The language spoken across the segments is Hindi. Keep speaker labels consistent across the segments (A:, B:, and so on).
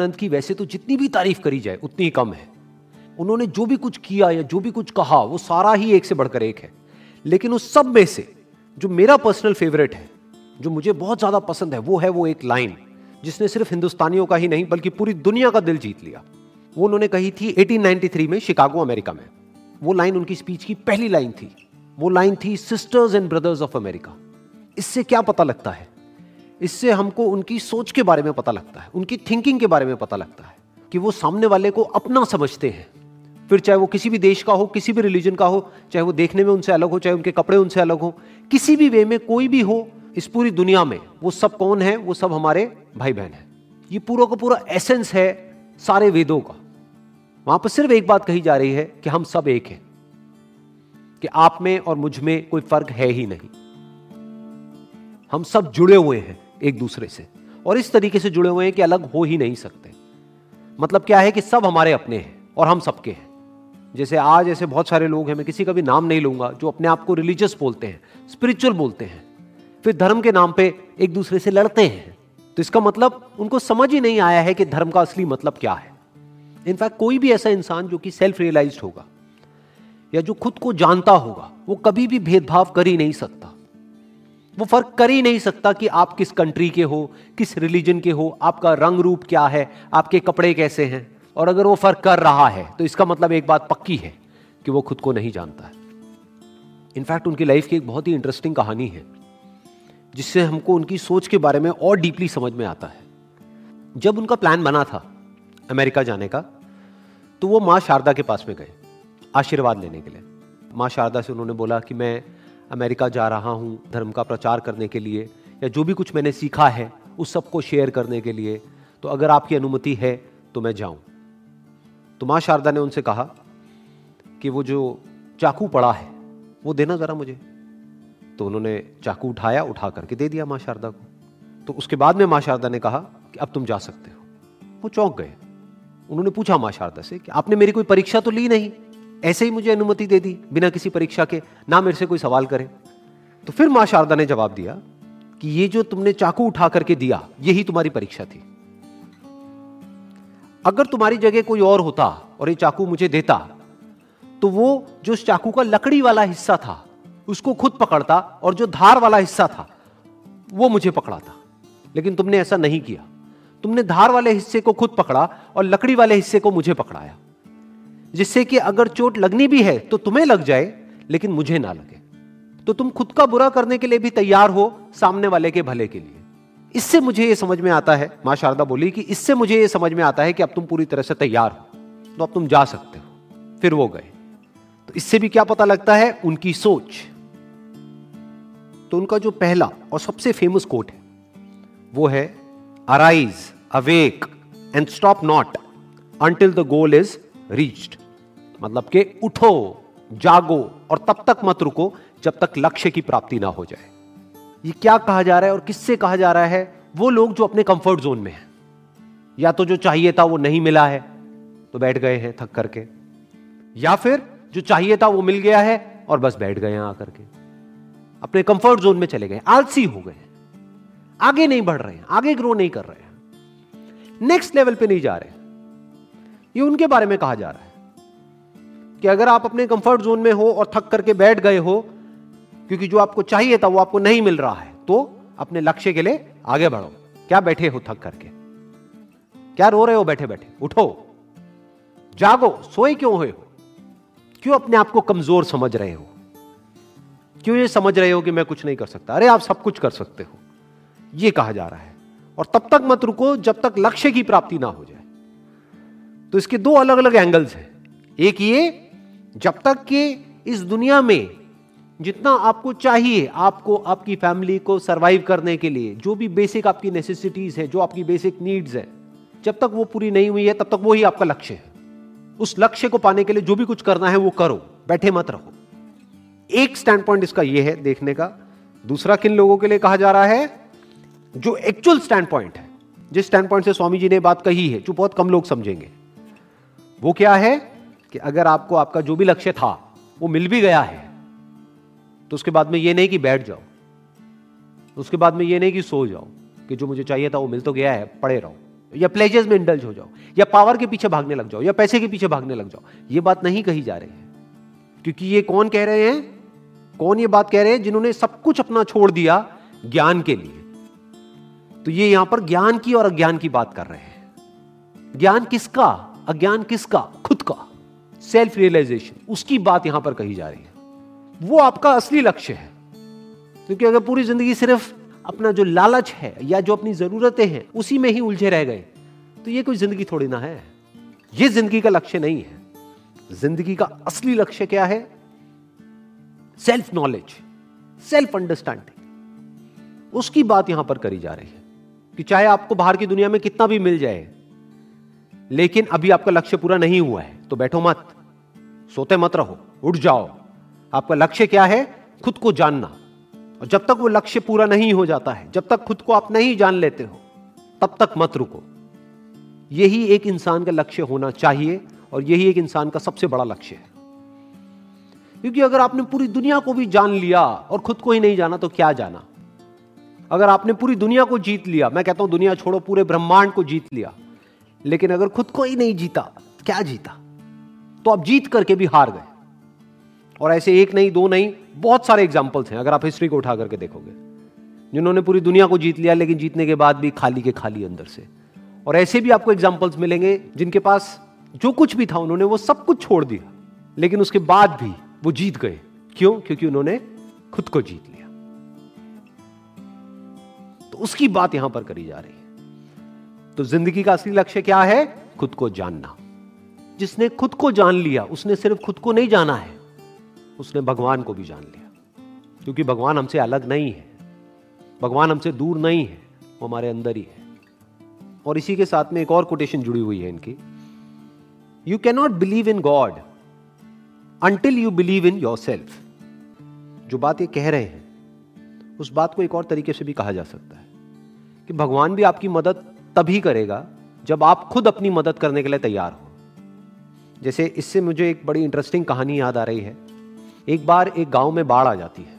A: आनंद की, वैसे तो जितनी भी तारीफ़ करी जाए, उतनी ही कम है। उन्होंने जो भी कुछ किया या जो भी कुछ कहा, वो सारा ही एक से बढ़कर एक है। लेकिन उस सब में से जो मेरा पर्सनल फेवरेट है, जो मुझे बहुत ज़्यादा पसंद है, वो है वो एक लाइन जिसने सिर्फ़ हिंदुस्तानियों का ही नहीं, बल्कि पूरी दुनिया का दिल जीत लिया। वो उन्होंने कही थी 1893 में शिकागो, अमेरिका में। वो लाइन उनकी स्पीच की पहली लाइन थी। वो लाइन थी sisters and brothers of America इससे क्या पता लगता है? इससे हमको उनकी सोच के बारे में पता लगता है, उनकी थिंकिंग के बारे में पता लगता है कि वो सामने वाले को अपना समझते हैं। फिर चाहे वो किसी भी देश का हो, किसी भी रिलीजन का हो, चाहे वो देखने में उनसे अलग हो, चाहे उनके कपड़े उनसे अलग हो, किसी भी वे में कोई भी हो, इस पूरी दुनिया में वो सब कौन है, वो सब हमारे भाई बहन है। ये पूरा का पूरा एसेंस है सारे वेदों का। वहाँ पर सिर्फ़ एक बात कही जा रही है कि हम सब एक हैं, कि आप में और मुझमें कोई फ़र्क है ही नहीं। हम सब जुड़े हुए हैं। एक दूसरे से। और इस तरीके से जुड़े हुए हैं कि अलग हो ही नहीं सकते। मतलब क्या है कि सब हमारे अपने हैं और हम सबके हैं। जैसे आज ऐसे बहुत सारे लोग हैं, मैं किसी का भी नाम नहीं लूँगा, जो अपने आप को रिलीजियस बोलते हैं स्पिरिचुअल बोलते हैं। फिर धर्म के नाम पे एक दूसरे से लड़ते हैं। तो इसका मतलब उनको समझ ही नहीं आया है कि धर्म का असली मतलब क्या है। इनफैक्ट कोई भी ऐसा इंसान जो कि सेल्फ रियलाइज़ होगा, या जो खुद को जानता होगा, वो कभी भी भेदभाव कर ही नहीं सकता। वो फ़र्क कर ही नहीं सकता कि आप किस कंट्री के हो, किस रिलीजन के हो, आपका रंग रूप क्या है, आपके कपड़े कैसे हैं। और अगर वो फ़र्क कर रहा है तो इसका मतलब एक बात पक्की है कि वो खुद को नहीं जानता है। इनफैक्ट उनकी लाइफ की एक बहुत ही इंटरेस्टिंग कहानी है, जिससे हमको उनकी सोच के बारे में और डीपली समझ में आता है। जब उनका प्लान बना था अमेरिका जाने का तो वो माँ शारदा के पास में गए, आशीर्वाद लेने के लिए। माँ शारदा से उन्होंने बोला कि मैं अमेरिका जा रहा हूँ धर्म का प्रचार करने के लिए, या जो भी कुछ मैंने सीखा है, उस सबको शेयर करने के लिए तो अगर आपकी अनुमति है तो मैं जाऊँ। तो माँ शारदा ने उनसे कहा कि वो जो चाकू पड़ा है, वो देना ज़रा मुझे। तो उन्होंने चाकू उठाया, उठा करके दे दिया माँ शारदा को। तो उसके बाद में माँ शारदा ने कहा कि अब तुम जा सकते हो। वो चौंक गए। उन्होंने पूछा माँ शारदा से कि आपने मेरी कोई परीक्षा तो ली नहीं? ऐसे ही मुझे अनुमति दे दी बिना किसी परीक्षा के, ना मेरे से कोई सवाल करे। तो फिर माँ शारदा ने जवाब दिया कि ये जो तुमने चाकू उठा करके दिया, यही तुम्हारी परीक्षा थी। अगर तुम्हारी जगह कोई और होता और ये चाकू मुझे देता तो वो जो उस चाकू का लकड़ी वाला हिस्सा था, उसको खुद पकड़ता और जो धार वाला हिस्सा था, वो मुझे पकड़ाता। लेकिन तुमने ऐसा नहीं किया। तुमने धार वाले हिस्से को खुद पकड़ा और लकड़ी वाले हिस्से को मुझे पकड़ाया। जिससे कि अगर चोट लगनी भी है तो तुम्हें लग जाए, लेकिन मुझे ना लगे। तो तुम खुद का बुरा करने के लिए भी तैयार हो सामने वाले के भले के लिए। इससे मुझे यह समझ में आता है, माँ शारदा बोली कि इससे मुझे यह समझ में आता है कि अब तुम पूरी तरह से तैयार हो तो अब तुम जा सकते हो। फिर वो गए। तो इससे भी क्या पता लगता है? उनकी सोच। तो उनका जो पहला और सबसे फ़ेमस कोट है, वो है arise awake and stop not until the goal is reached मतलब कि उठो, जागो और तब तक मत रुको जब तक लक्ष्य की प्राप्ति ना हो जाए। ये क्या कहा जा रहा है और किससे कहा जा रहा है? वो लोग जो अपने कंफर्ट जोन में हैं। या तो जो चाहिए था वो नहीं मिला है तो बैठ गए हैं थक करके। या फिर जो चाहिए था वो मिल गया है और बस बैठ गए हैं आकर के अपने कंफर्ट जोन में चले गए आलसी हो गए आगे नहीं बढ़ रहे हैं, आगे ग्रो नहीं कर रहे हैं। नेक्स्ट लेवल पे नहीं जा रहे ये उनके बारे में कहा जा रहा है। कि अगर आप अपने कंफर्ट जोन में हो और थक करके बैठ गए हो, क्योंकि जो आपको चाहिए था वो आपको नहीं मिल रहा है तो अपने लक्ष्य के लिए आगे बढ़ो। क्या बैठे हो थक करके? क्या रो रहे हो बैठे बैठे? उठो। जागो। सोए क्यों हुए हो? क्यों अपने आप को कमज़ोर समझ रहे हो? क्यों ये समझ रहे हो कि मैं कुछ नहीं कर सकता? अरे, आप सब कुछ कर सकते हो। ये कहा जा रहा है। और तब तक मत रुको जब तक लक्ष्य की प्राप्ति ना हो जाए। तो इसके दो अलग अलग एंगल्स हैं। एक ये जब तक कि इस दुनिया में जितना आपको चाहिए आपको आपकी फैमिली को सरवाइव करने के लिए, जो भी बेसिक आपकी नेसेसिटीज है, जो आपकी बेसिक नीड्स है, जब तक वो पूरी नहीं हुई है, तब तक वो ही आपका लक्ष्य है। उस लक्ष्य को पाने के लिए जो भी कुछ करना है, वो करो, बैठे मत रहो। एक स्टैंड पॉइंट इसका यह है देखने का। दूसरा किन लोगों के लिए कहा जा रहा है? जो एक्चुअल स्टैंड पॉइंट है। जिस स्टैंड पॉइंट से स्वामी जी ने बात कही है, जो बहुत कम लोग समझेंगे। वो क्या है? कि अगर आपको आपका जो भी लक्ष्य था, वो मिल भी गया है तो उसके बाद में ये नहीं कि बैठ जाओ। उसके बाद में ये नहीं कि सो जाओ, कि जो मुझे चाहिए था वो मिल तो गया है, पड़े रहो। या प्लेजर्स में इंडल्ज हो जाओ, या पावर के पीछे भागने लग जाओ, या पैसे के पीछे भागने लग जाओ। ये बात नहीं कही जा रही है। क्योंकि ये कौन कह रहे हैं? कौन ये बात कह रहे हैं जिन्होंने सब कुछ अपना छोड़ दिया ज्ञान के लिए? तो ये यहाँ पर ज्ञान की और अज्ञान की बात कर रहे हैं। ज्ञान किसका? अज्ञान किसका? खुद का। सेल्फ रियलाइजेशन उसकी बात यहाँ पर कही जा रही है। वो आपका असली लक्ष्य है। क्योंकि अगर पूरी ज़िंदगी सिर्फ़ अपना जो लालच है या जो अपनी जरूरतें हैं, उसी में ही उलझे रह गए तो ये कोई ज़िंदगी थोड़ी ना है। ये ज़िंदगी का लक्ष्य नहीं है। ज़िंदगी का असली लक्ष्य क्या है? सेल्फ नॉलेज सेल्फ अंडरस्टैंडिंग उसकी बात यहाँ पर करी जा रही है कि चाहे आपको बाहर की दुनिया में कितना भी मिल जाए लेकिन अभी आपका लक्ष्य पूरा नहीं हुआ है तो बैठो मत। सोते मत रहो, उठ जाओ। आपका लक्ष्य क्या है? खुद को जानना। और जब तक वो लक्ष्य पूरा नहीं हो जाता है, जब तक खुद को आप नहीं जान लेते हो, तब तक मत रुको। यही एक इंसान का लक्ष्य होना चाहिए, और यही एक इंसान का सबसे बड़ा लक्ष्य है। क्योंकि अगर आपने पूरी दुनिया को भी जान लिया और खुद को ही नहीं जाना तो क्या जाना? अगर आपने पूरी दुनिया को जीत लिया, मैं कहता हूँ दुनिया छोड़ो, पूरे ब्रह्मांड को जीत लिया लेकिन अगर खुद को ही नहीं जीता, क्या जीता? तो आप जीत करके भी हार गए। और ऐसे एक नहीं, दो नहीं, बहुत सारे एग्जाम्पल्स हैं, अगर आप हिस्ट्री को उठा करके देखोगे, जिन्होंने पूरी दुनिया को जीत लिया, लेकिन जीतने के बाद भी खाली के खाली अंदर से। और ऐसे भी आपको एग्जाम्पल्स मिलेंगे, जिनके पास जो कुछ भी था, उन्होंने वो सब कुछ छोड़ दिया, लेकिन उसके बाद भी वो जीत गए। क्यों? क्योंकि उन्होंने खुद को जीत लिया। तो उसकी बात यहाँ पर करी जा रही है। तो ज़िंदगी का असली लक्ष्य क्या है? खुद को जानना। जिसने खुद को जान लिया, उसने सिर्फ़ खुद को नहीं जाना है, उसने भगवान को भी जान लिया। क्योंकि भगवान हमसे अलग नहीं है। भगवान हमसे दूर नहीं है, वो हमारे अंदर ही है। और इसी के साथ में एक और कोटेशन जुड़ी हुई है इनकी। You cannot believe in God until you believe in yourself जो बात ये कह रहे हैं, उस बात को एक और तरीके से भी कहा जा सकता है कि भगवान भी आपकी मदद तभी करेगा जब आप खुद अपनी मदद करने के लिए तैयार हो। जैसे इससे मुझे एक बड़ी इंटरेस्टिंग कहानी याद आ रही है। एक बार एक गाँव में बाढ़ आ जाती है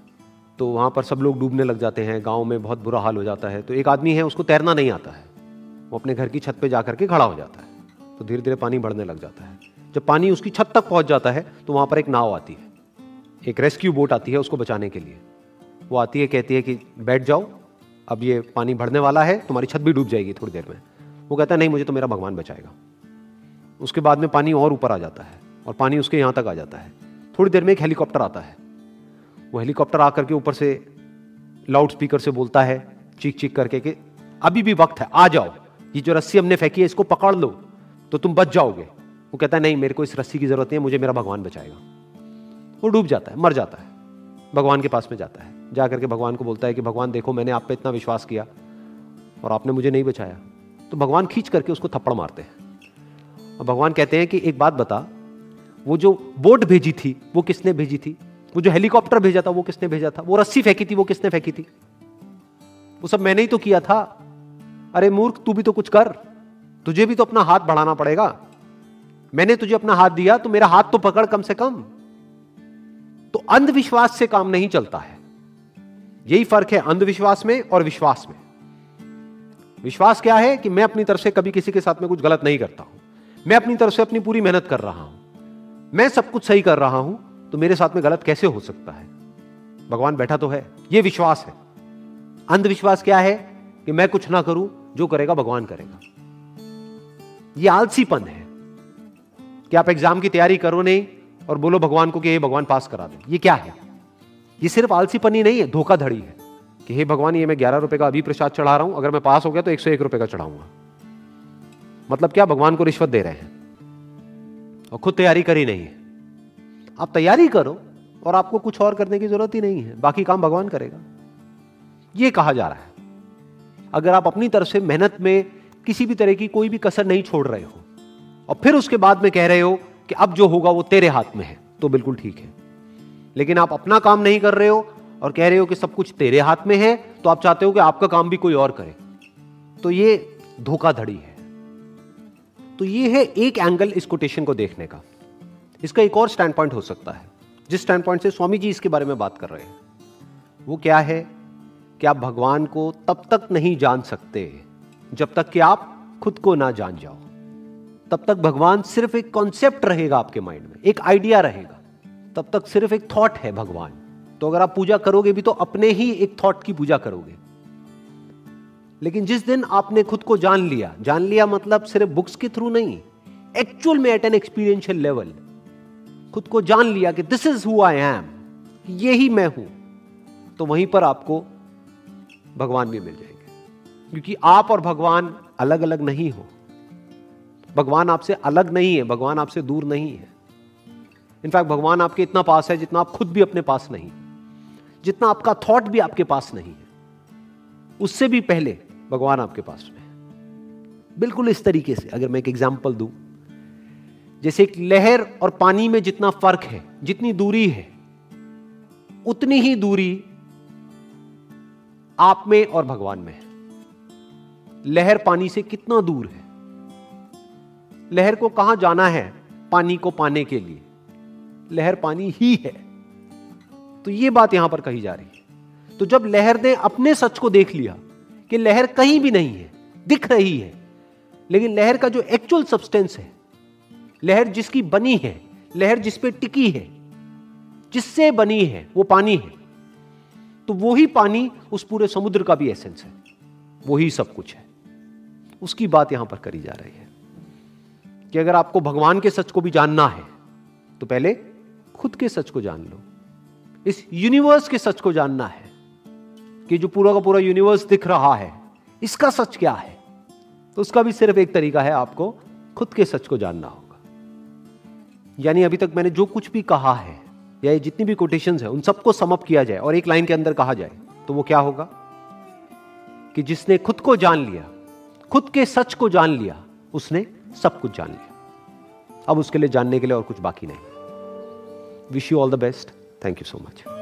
A: तो वहाँ पर सब लोग डूबने लग जाते हैं, गाँव में बहुत बुरा हाल हो जाता है तो एक आदमी है, उसको तैरना नहीं आता है। वो अपने घर की छत पे जाकर के खड़ा हो जाता है तो धीरे धीरे पानी बढ़ने लग जाता है। जब पानी उसकी छत तक पहुँच जाता है तो वहाँ पर एक नाव आती है। एक रेस्क्यू बोट आती है उसको बचाने के लिए। वो आती है, कहती है कि बैठ जाओ अब ये पानी भरने वाला है, तुम्हारी छत भी डूब जाएगी थोड़ी देर में। वो कहता है, नहीं, मुझे तो मेरा भगवान बचाएगा। उसके बाद में पानी और ऊपर आ जाता है और पानी उसके यहाँ तक आ जाता है। थोड़ी देर में एक हेलीकॉप्टर आता है। वो हेलीकॉप्टर आकर के ऊपर से लाउड स्पीकर से बोलता है चीख चीख करके कि, अभी भी वक्त है, आ जाओ। ये जो रस्सी हमने फेंकी है, इसको पकड़ लो तो तुम बच जाओगे। वो कहता है, नहीं, मेरे को इस रस्सी की ज़रूरत नहीं है, मुझे मेरा भगवान बचाएगा। वो डूब जाता है, मर जाता है, भगवान के पास में जाता है। जा करके भगवान को बोलता है कि भगवान देखो, मैंने आप पे इतना विश्वास किया और आपने मुझे नहीं बचाया। तो भगवान खींच करके उसको थप्पड़ मारते हैं। और भगवान कहते हैं कि एक बात बता, वो जो बोट भेजी थी, वो किसने भेजी थी? वो जो हेलीकॉप्टर भेजा था, वो किसने भेजा था? वो रस्सी फेंकी थी, वो किसने फेंकी थी? वो सब मैंने ही तो किया था। अरे मूर्ख, तू भी तो कुछ कर। तुझे भी तो अपना हाथ बढ़ाना पड़ेगा। मैंने तुझे अपना हाथ दिया तो मेरा हाथ तो पकड़ कम से कम। तो अंधविश्वास से काम नहीं चलता है। यही फ़र्क है अंधविश्वास में और विश्वास में। विश्वास क्या है कि मैं अपनी तरफ़ से कभी किसी के साथ में कुछ गलत नहीं करता हूँ। मैं अपनी तरफ़ से अपनी पूरी मेहनत कर रहा हूँ। मैं सब कुछ सही कर रहा हूँ तो मेरे साथ में गलत कैसे हो सकता है? भगवान बैठा तो है। यह विश्वास है। अंधविश्वास क्या है कि मैं कुछ ना करूँ, जो करेगा भगवान करेगा। यह आलसीपन है। कि आप एग्ज़ाम की तैयारी करो नहीं और बोलो भगवान को कि हे भगवान पास करा दे। ये क्या है? ये सिर्फ़ आलसीपन नहीं है, धोखाधड़ी है कि हे भगवान, ये मैं ग्यारह रुपए का अभी प्रसाद चढ़ा रहा हूँ, अगर मैं पास हो गया तो एक सौ एक रुपए का चढ़ाऊँगा। मतलब क्या भगवान को रिश्वत दे रहे हैं? और खुद तैयारी करी नहीं है। आप तैयारी करो और आपको कुछ और करने की ज़रूरत ही नहीं है, बाकी काम भगवान करेगा। यह कहा जा रहा है। अगर आप अपनी तरफ़ से मेहनत में किसी भी तरह की कोई भी कसर नहीं छोड़ रहे हो, और फिर उसके बाद में कह रहे हो कि अब जो होगा वो तेरे हाथ में है तो बिल्कुल ठीक है। लेकिन आप अपना काम नहीं कर रहे हो और कह रहे हो कि सब कुछ तेरे हाथ में है तो आप चाहते हो कि आपका काम भी कोई और करे। तो ये धोखाधड़ी है। तो ये है एक एंगल इस कोटेशन को देखने का। इसका एक और स्टैंड पॉइंट हो सकता है। जिस स्टैंड पॉइंट से स्वामी जी इसके बारे में बात कर रहे हैं। वो क्या है? कि आप भगवान को तब तक नहीं जान सकते, जब तक कि आप खुद को ना जान जाओ। तब तक भगवान सिर्फ़ एक कॉन्सेप्ट रहेगा आपके माइंड में, एक आइडिया रहेगा। तब तक सिर्फ़ एक थॉट है भगवान। तो अगर आप पूजा करोगे भी तो अपने ही एक थॉट की पूजा करोगे। लेकिन जिस दिन आपने खुद को जान लिया जान लिया मतलब सिर्फ़ बुक्स के थ्रू नहीं एक्चुअल में एट एन एक्सपीरियंशियल लेवल खुद को जान लिया कि this is who I am यही मैं हूँ तो वहीं पर आपको भगवान भी मिल जाएँगे। क्योंकि आप और भगवान अलग अलग नहीं हो। भगवान आपसे अलग नहीं है, भगवान आपसे दूर नहीं है। इनफैक्ट भगवान आपके इतना पास है जितना आप खुद भी अपने पास नहीं जितना आपका थॉट भी आपके पास नहीं है। उससे भी पहले भगवान आपके पास में बिल्कुल इस तरीके से, अगर मैं एक एग्ज़ाम्पल दूँ। जैसे एक लहर और पानी में जितना फ़र्क है, जितनी दूरी है, उतनी ही दूरी आप में और भगवान में है। लहर पानी से कितना दूर है? लहर को कहाँ जाना है? पानी को पाने के लिए। लहर पानी ही है। तो यह बात यहाँ पर कही जा रही है। तो जब लहर ने अपने सच को देख लिया कि लहर कहीं भी नहीं है, दिख रही है, लेकिन लहर का जो एक्चुअल सब्सटेंस है, लहर जिसकी बनी है, लहर जिस पे टिकी है, जिससे बनी है, वो पानी है। तो वही पानी उस पूरे समुद्र का भी एसेंस है। वही सब कुछ है। उसकी बात यहाँ पर करी जा रही है कि अगर आपको भगवान के सच को भी जानना है तो पहले खुद के सच को जान लो। इस यूनिवर्स के सच को जानना है कि जो पूरा का पूरा यूनिवर्स दिख रहा है, इसका सच क्या है? तो उसका भी सिर्फ़ एक तरीका है आपको खुद के सच को जानना होगा। यानी अभी तक मैंने जो कुछ भी कहा है, या ये जितनी भी कोटेशन है, उन सबको समअप किया जाए और एक लाइन के अंदर कहा जाए तो वो क्या होगा? कि जिसने खुद को जान लिया, खुद के सच को जान लिया, उसने सब कुछ जान लिया। अब उसके लिए जानने के लिए और कुछ बाकी नहीं। Wish you all the best. Thank you so much.